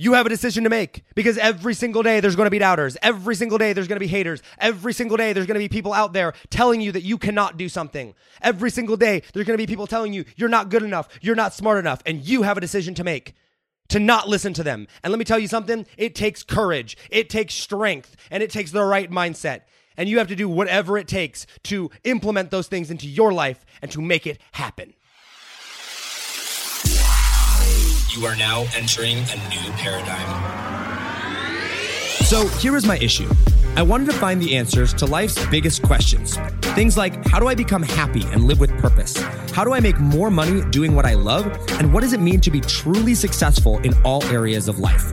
You have a decision to make because every single day there's going to be doubters. Every single day there's going to be haters. Every single day there's going to be people out there telling you that you cannot do something. Every single day there's going to be people telling you you're not good enough, you're not smart enough, and you have a decision to make to not listen to them. And let me tell you something it takes courage, it takes strength, and it takes the right mindset. And you have to do whatever it takes to implement those things into your life and to make it happen. You are now entering a new paradigm. So here is my issue. I wanted to find the answers to life's biggest questions. Things like how do I become happy and live with purpose? How do I make more money doing what I love? And what does it mean to be truly successful in all areas of life?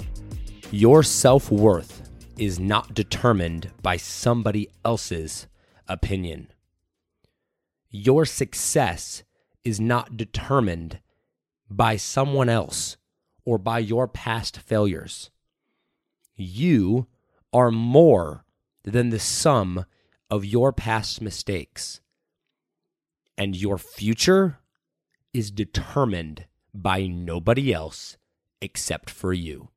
your self worth is not determined by somebody else's opinion. Your success is not determined by someone else or by your past failures. You are more than the sum of your past mistakes. And your future is determined by nobody else except for you.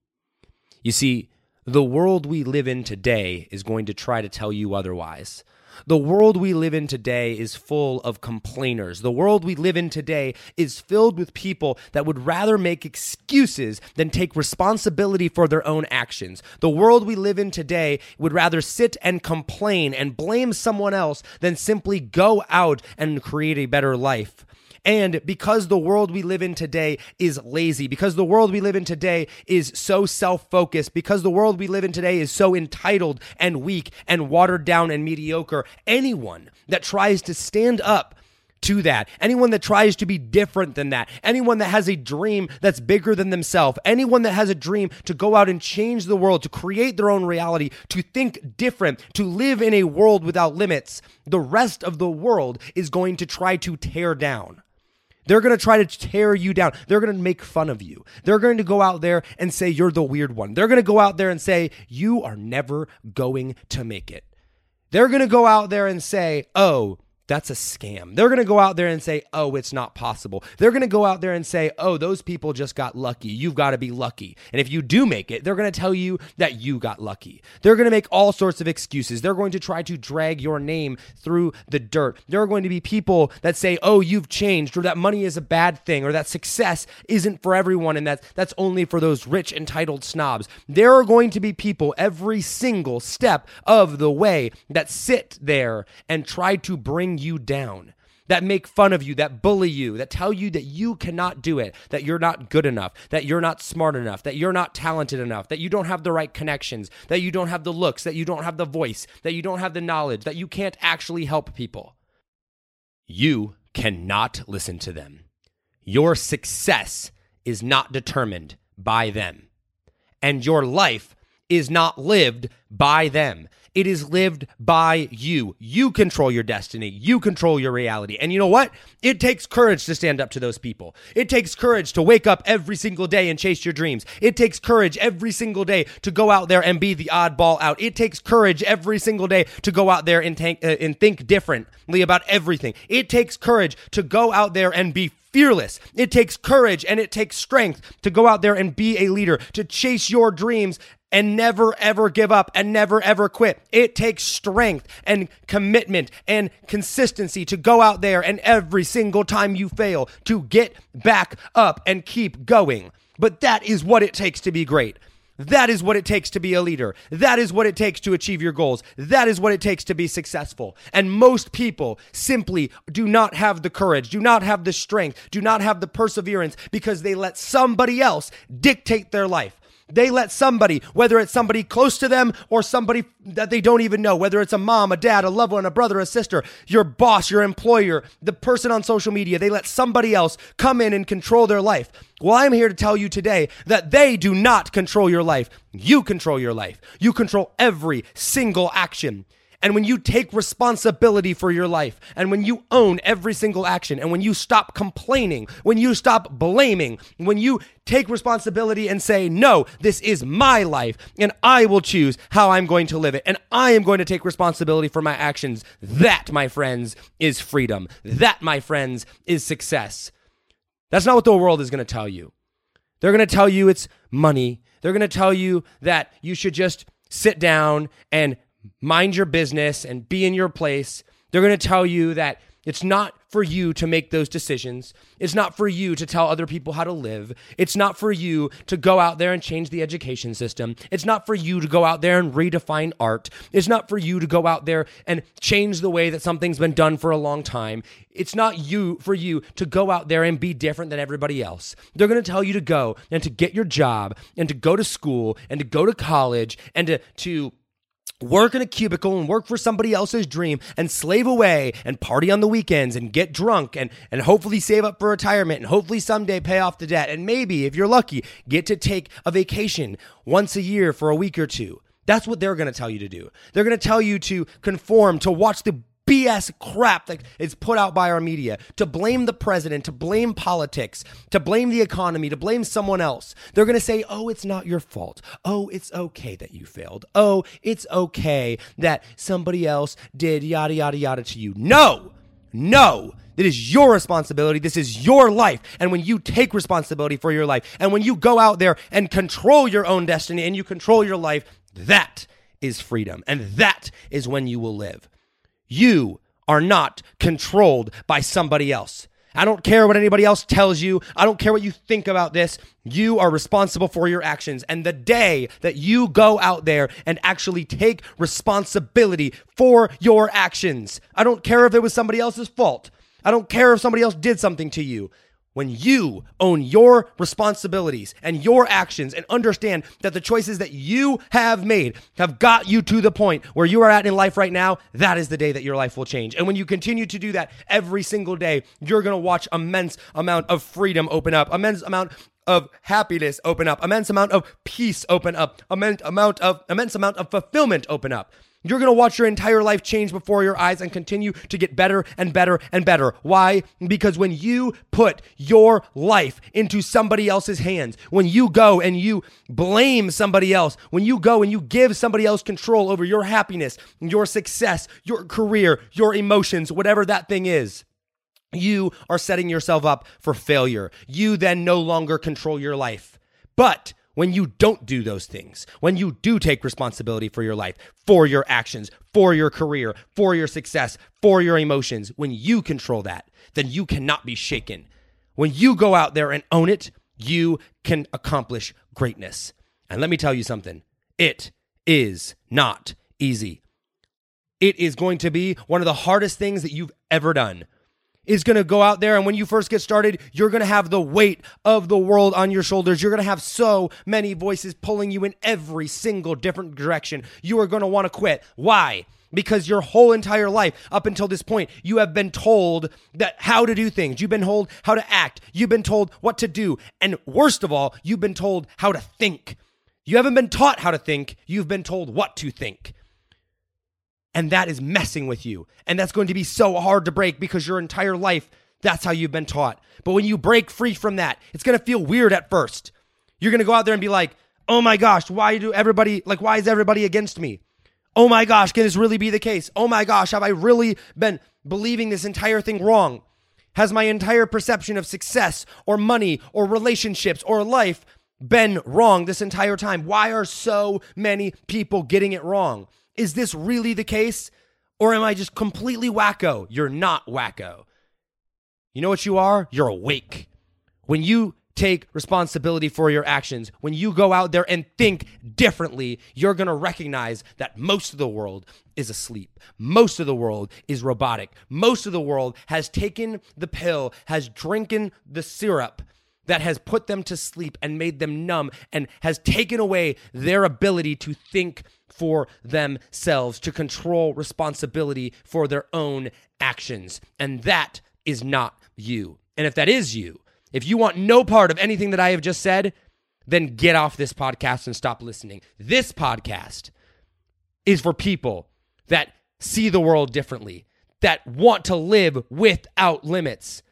You see, the world we live in today is going to try to tell you otherwise. The world we live in today is full of complainers. The world we live in today is filled with people that would rather make excuses than take responsibility for their own actions. The world we live in today would rather sit and complain and blame someone else than simply go out and create a better life. And because the world we live in today is lazy, because the world we live in today is so self focused, because the world we live in today is so entitled and weak and watered down and mediocre, anyone that tries to stand up to that. Anyone that tries to be different than that. Anyone that has a dream that's bigger than themselves. Anyone that has a dream to go out and change the world, to create their own reality, to think different, to live in a world without limits. The rest of the world is going to try to tear down. They're going to try to tear you down. They're going to make fun of you. They're going to go out there and say you're the weird one. They're going to go out there and say you are never going to make it. They're going to go out there and say, oh, that's a scam. They're going to go out there and say, oh, it's not possible. They're going to go out there and say, oh, those people just got lucky. You've got to be lucky. And if you do make it, they're going to tell you that you got lucky. They're going to make all sorts of excuses. They're going to try to drag your name through the dirt. There are going to be people that say, oh, you've changed, or that money is a bad thing, or that success isn't for everyone, and that that's only for those rich, entitled snobs. There are going to be people every single step of the way that sit there and try to bring you down, that make fun of you, that bully you, that tell you that you cannot do it, that you're not good enough, that you're not smart enough, that you're not talented enough, that you don't have the right connections, that you don't have the looks, that you don't have the voice, that you don't have the knowledge, that you can't actually help people. You cannot listen to them. Your success is not determined by them, and your life is not lived by them. It is lived by you. You control your destiny. You control your reality. And you know what? It takes courage to stand up to those people. It takes courage to wake up every single day and chase your dreams. It takes courage every single day to go out there and be the oddball out. It takes courage every single day to go out there and, tank, uh, and think differently about everything. It takes courage to go out there and be fearless. It takes courage and it takes strength to go out there and be a leader, to chase your dreams and never ever give up and never ever quit. It takes strength and commitment and consistency to go out there and every single time you fail to get back up and keep going. But that is what it takes to be great. That is what it takes to be a leader. That is what it takes to achieve your goals. That is what it takes to be successful. And most people simply do not have the courage, do not have the strength, do not have the perseverance because they let somebody else dictate their life. They let somebody, whether it's somebody close to them or somebody that they don't even know, whether it's a mom, a dad, a loved one, a brother, a sister, your boss, your employer, the person on social media, they let somebody else come in and control their life. Well, I'm here to tell you today that they do not control your life. You control your life. You control every single action. And when you take responsibility for your life, and when you own every single action, and when you stop complaining, when you stop blaming, when you take responsibility and say, No, this is my life, and I will choose how I'm going to live it, and I am going to take responsibility for my actions, that, my friends, is freedom. That, my friends, is success. That's not what the world is going to tell you. They're going to tell you it's money. They're going to tell you that you should just sit down and mind your business and be in your place. They're going to tell you that it's not for you to make those decisions. It's not for you to tell other people how to live. It's not for you to go out there and change the education system. It's not for you to go out there and redefine art. It's not for you to go out there and change the way that something's been done for a long time. It's not you for you to go out there and be different than everybody else. They're going to tell you to go and to get your job and to go to school and to go to college and to to work in a cubicle and work for somebody else's dream and slave away and party on the weekends and get drunk and, and hopefully save up for retirement and hopefully someday pay off the debt. And maybe, if you're lucky, get to take a vacation once a year for a week or two. That's what they're going to tell you to do. They're going to tell you to conform, to watch the BS crap that is put out by our media, to blame the president, to blame politics, to blame the economy, to blame someone else. They're going to say, oh, it's not your fault. Oh, it's okay that you failed. Oh, it's okay that somebody else did yada, yada, yada to you. No, no. It is your responsibility. This is your life. And when you take responsibility for your life, and when you go out there and control your own destiny and you control your life, that is freedom. And that is when you will live. You are not controlled by somebody else. I don't care what anybody else tells you. I don't care what you think about this. You are responsible for your actions. And the day that you go out there and actually take responsibility for your actions, I don't care if it was somebody else's fault. I don't care if somebody else did something to you when you own your responsibilities and your actions and understand that the choices that you have made have got you to the point where you are at in life right now, that is the day that your life will change. And when you continue to do that every single day, you're going to watch immense amount of freedom open up, immense amount of happiness open up, immense amount of peace open up, immense amount of immense amount of fulfillment open up. You're going to watch your entire life change before your eyes and continue to get better and better and better. Why? Because when you put your life into somebody else's hands, when you go and you blame somebody else, when you go and you give somebody else control over your happiness, your success, your career, your emotions, whatever that thing is, you are setting yourself up for failure. You then no longer control your life. But when you don't do those things, when you do take responsibility for your life, for your actions, for your career, for your success, for your emotions, when you control that, then you cannot be shaken. When you go out there and own it, you can accomplish greatness. And let me tell you something it is not easy. It is going to be one of the hardest things that you've ever done is going to go out there. And when you first get started, you're going to have the weight of the world on your shoulders. You're going to have so many voices pulling you in every single different direction. You are going to want to quit. Why? Because your whole entire life, up until this point, you have been told that how to do things. You've been told how to act. You've been told what to do. And worst of all, you've been told how to think. You haven't been taught how to think. You've been told what to think. And that is messing with you. And that's going to be so hard to break because your entire life, that's how you've been taught. But when you break free from that, it's going to feel weird at first. You're going to go out there and be like, oh my gosh, why do everybody, like, why is everybody against me? Oh my gosh, can this really be the case? Oh my gosh, have I really been believing this entire thing wrong? Has my entire perception of success or money or relationships or life been wrong this entire time? Why are so many people getting it wrong? Is this really the case? Or am I just completely wacko? You're not wacko. You know what you are? You're awake. When you take responsibility for your actions, when you go out there and think differently, you're going to recognize that most of the world is asleep. Most of the world is robotic. Most of the world has taken the pill, has drinking the syrup that has put them to sleep and made them numb and has taken away their ability to think for themselves, to control responsibility for their own actions. And that is not you. And if that is you, if you want no part of anything that I have just said, then get off this podcast and stop listening. This podcast is for people that see the world differently, that want to live without limits,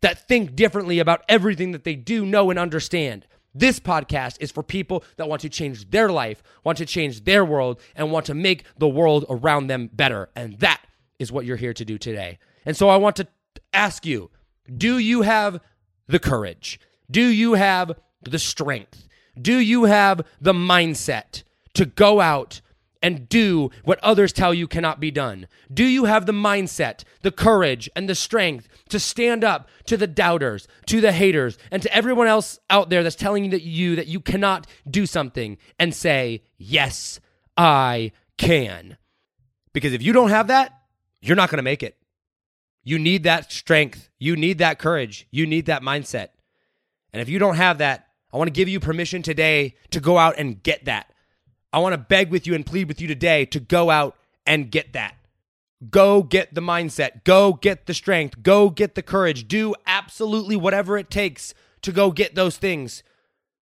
that think differently about everything that they do, know, and understand. This podcast is for people that want to change their life, want to change their world, and want to make the world around them better. And that is what you're here to do today. And so I want to ask you do you have the courage? Do you have the strength? Do you have the mindset to go out and do what others tell you cannot be done? Do you have the mindset, the courage, and the strength to stand up to the doubters, to the haters, and to everyone else out there that's telling you that you that you cannot do something and say, "Yes, I can." Because if you don't have that, you're not going to make it. You need that strength, you need that courage, you need that mindset. And if you don't have that, I want to give you permission today to go out and get that. I want to beg with you and plead with you today to go out and get that. Go get the mindset. Go get the strength. Go get the courage. Do absolutely whatever it takes to go get those things.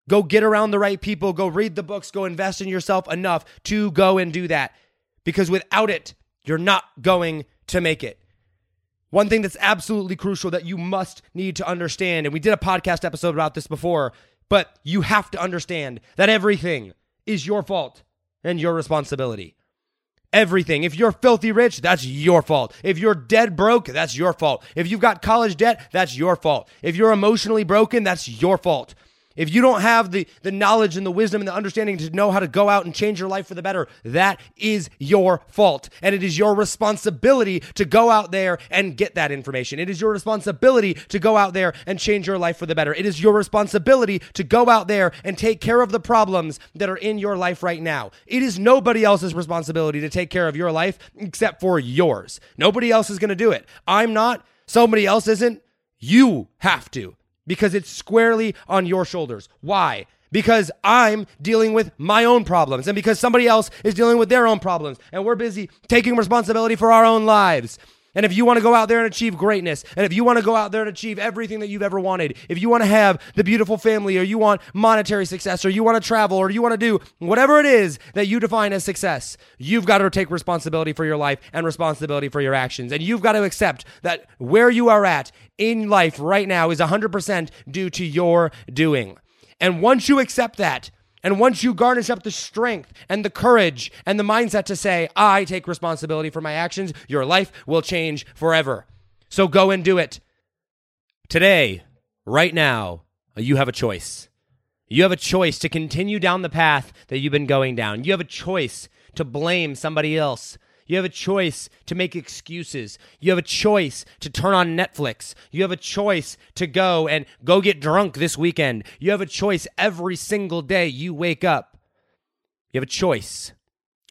Go get around the right people. Go read the books. Go invest in yourself enough to go and do that. Because without it, you're not going to make it. One thing that's absolutely crucial that you must need to understand, and we did a podcast episode about this before, but you have to understand that everything is your fault and your responsibility. Everything. If you're filthy rich, that's your fault. If you're dead broke, that's your fault. If you've got college debt, that's your fault. If you're emotionally broken, that's your fault. If you don't have the, the knowledge and the wisdom and the understanding to know how to go out and change your life for the better, that is your fault. And it is your responsibility to go out there and get that information. It is your responsibility to go out there and change your life for the better. It is your responsibility to go out there and take care of the problems that are in your life right now. It is nobody else's responsibility to take care of your life except for yours. Nobody else is going to do it. I'm not. Somebody else isn't. You have to because it's squarely on your shoulders. Why? Because I'm dealing with my own problems and because somebody else is dealing with their own problems and we're busy taking responsibility for our own lives. And if you want to go out there and achieve greatness, and if you want to go out there and achieve everything that you've ever wanted, if you want to have the beautiful family, or you want monetary success, or you want to travel, or you want to do whatever it is that you define as success, you've got to take responsibility for your life and responsibility for your actions. And you've got to accept that where you are at in life right now is 100% due to your doing. And once you accept that, and once you garnish up the strength and the courage and the mindset to say, I take responsibility for my actions, your life will change forever. So go and do it. Today, right now, you have a choice. You have a choice to continue down the path that you've been going down. You have a choice to blame somebody else. You have a choice to make excuses. You have a choice to turn on Netflix. You have a choice to go and go get drunk this weekend. You have a choice every single day you wake up. You have a choice.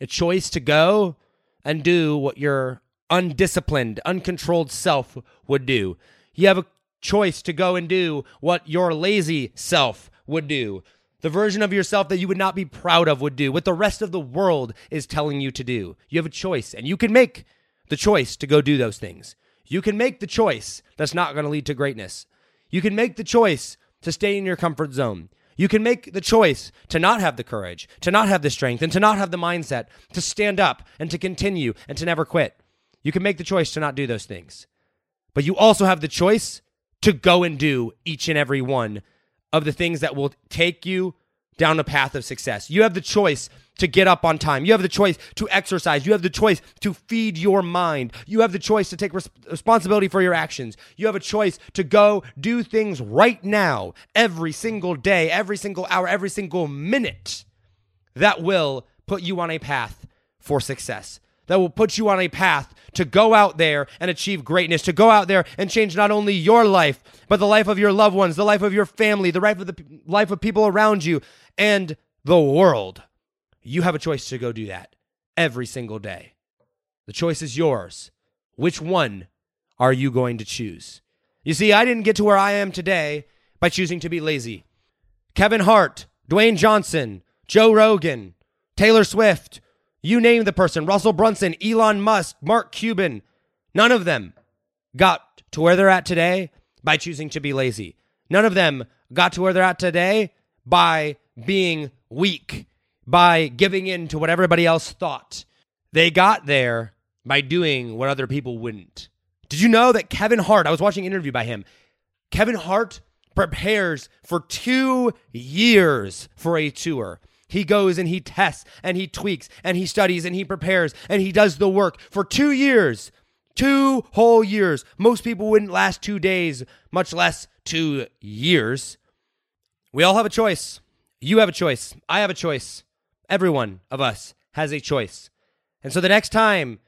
A choice to go and do what your undisciplined, uncontrolled self would do. You have a choice to go and do what your lazy self would do the version of yourself that you would not be proud of would do, what the rest of the world is telling you to do. You have a choice, and you can make the choice to go do those things. You can make the choice that's not going to lead to greatness. You can make the choice to stay in your comfort zone. You can make the choice to not have the courage, to not have the strength, and to not have the mindset to stand up and to continue and to never quit. You can make the choice to not do those things. But you also have the choice to go and do each and every one of the things that will take you down a path of success. You have the choice to get up on time. You have the choice to exercise. You have the choice to feed your mind. You have the choice to take res- responsibility for your actions. You have a choice to go do things right now, every single day, every single hour, every single minute that will put you on a path for success that will put you on a path to go out there and achieve greatness, to go out there and change not only your life, but the life of your loved ones, the life of your family, the life of the life of people around you, and the world. You have a choice to go do that every single day. The choice is yours. Which one are you going to choose? You see, I didn't get to where I am today by choosing to be lazy. Kevin Hart, Dwayne Johnson, Joe Rogan, Taylor Swift, you name the person, Russell Brunson, Elon Musk, Mark Cuban, none of them got to where they're at today by choosing to be lazy. None of them got to where they're at today by being weak, by giving in to what everybody else thought. They got there by doing what other people wouldn't. Did you know that Kevin Hart, I was watching an interview by him, Kevin Hart prepares for two years for a tour. He goes and he tests and he tweaks and he studies and he prepares and he does the work for two years. Two whole years. Most people wouldn't last two days, much less two years. We all have a choice. You have a choice. I have a choice. Everyone of us has a choice. And so the next time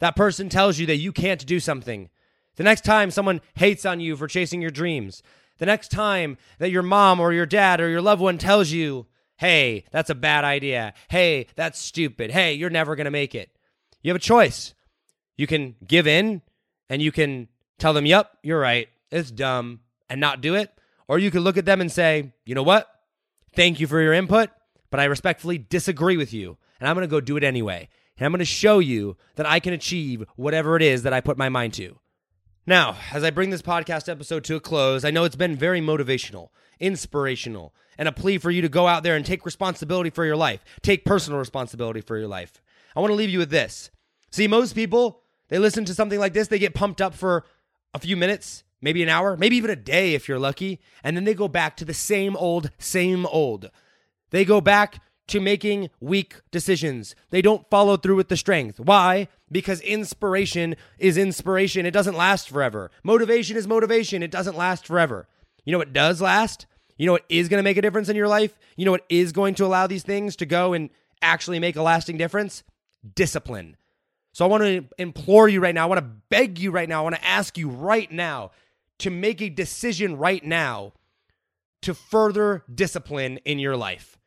that person tells you that you can't do something, the next time someone hates on you for chasing your dreams, the next time that your mom or your dad or your loved one tells you, hey, that's a bad idea. Hey, that's stupid. Hey, you're never going to make it. You have a choice. You can give in and you can tell them, yep, you're right. It's dumb and not do it. Or you can look at them and say, you know what? Thank you for your input, but I respectfully disagree with you. And I'm going to go do it anyway. And I'm going to show you that I can achieve whatever it is that I put my mind to. Now, as I bring this podcast episode to a close, I know it's been very motivational, inspirational, and a plea for you to go out there and take responsibility for your life, take personal responsibility for your life. I want to leave you with this. See, most people, they listen to something like this, they get pumped up for a few minutes, maybe an hour, maybe even a day if you're lucky, and then they go back to the same old, same old. They go back to making weak decisions. They don't follow through with the strength. Why? Because inspiration is inspiration. It doesn't last forever. Motivation is motivation. It doesn't last forever. You know what does last? You know what is going to make a difference in your life? You know what is going to allow these things to go and actually make a lasting difference? Discipline. So I want to implore you right now. I want to beg you right now. I want to ask you right now to make a decision right now to further discipline in your life.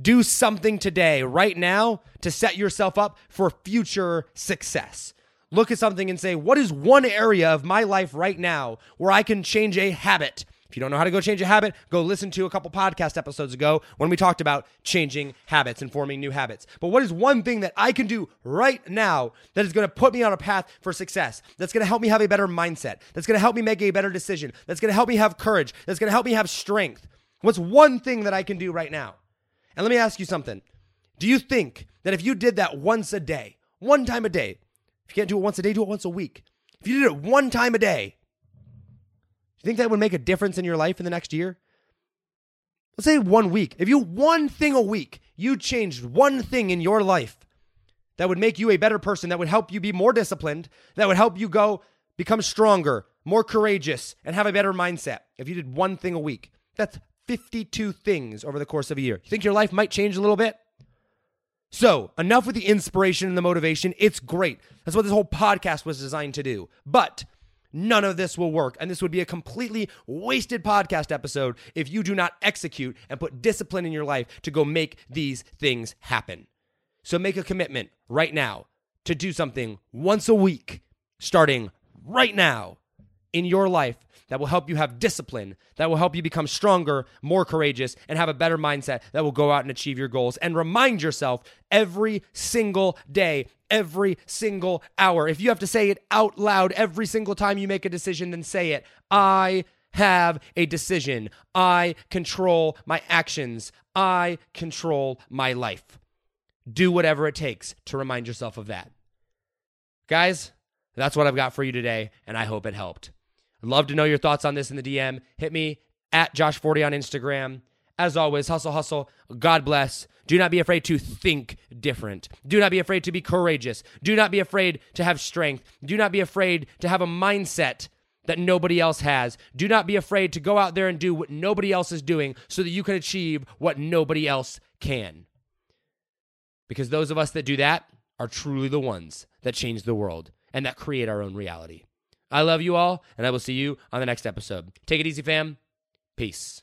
Do something today, right now, to set yourself up for future success. Look at something and say, what is one area of my life right now where I can change a habit? If you don't know how to go change a habit, go listen to a couple podcast episodes ago when we talked about changing habits and forming new habits. But what is one thing that I can do right now that is going to put me on a path for success? That's going to help me have a better mindset. That's going to help me make a better decision. That's going to help me have courage. That's going to help me have strength. What's one thing that I can do right now? And let me ask you something. Do you think that if you did that once a day, one time a day, if you can't do it once a day, do it once a week. If you did it one time a day, do you think that would make a difference in your life in the next year? Let's say one week. If you one thing a week, you changed one thing in your life that would make you a better person, that would help you be more disciplined, that would help you go become stronger, more courageous, and have a better mindset. If you did one thing a week, that's 52 things over the course of a year. You think your life might change a little bit? So, enough with the inspiration and the motivation. It's great. That's what this whole podcast was designed to do. But none of this will work. And this would be a completely wasted podcast episode if you do not execute and put discipline in your life to go make these things happen. So, make a commitment right now to do something once a week, starting right now in your life that will help you have discipline, that will help you become stronger, more courageous, and have a better mindset that will go out and achieve your goals. And remind yourself every single day, every single hour. If you have to say it out loud every single time you make a decision, then say it. I have a decision. I control my actions. I control my life. Do whatever it takes to remind yourself of that. Guys, that's what I've got for you today, and I hope it helped. I'd love to know your thoughts on this in the DM. Hit me at Josh Forti on Instagram. As always, hustle, hustle. God bless. Do not be afraid to think different. Do not be afraid to be courageous. Do not be afraid to have strength. Do not be afraid to have a mindset that nobody else has. Do not be afraid to go out there and do what nobody else is doing so that you can achieve what nobody else can. Because those of us that do that are truly the ones that change the world and that create our own reality. I love you all, and I will see you on the next episode. Take it easy, fam. Peace.